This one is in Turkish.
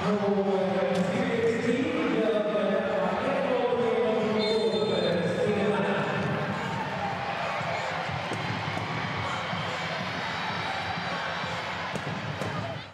Oh,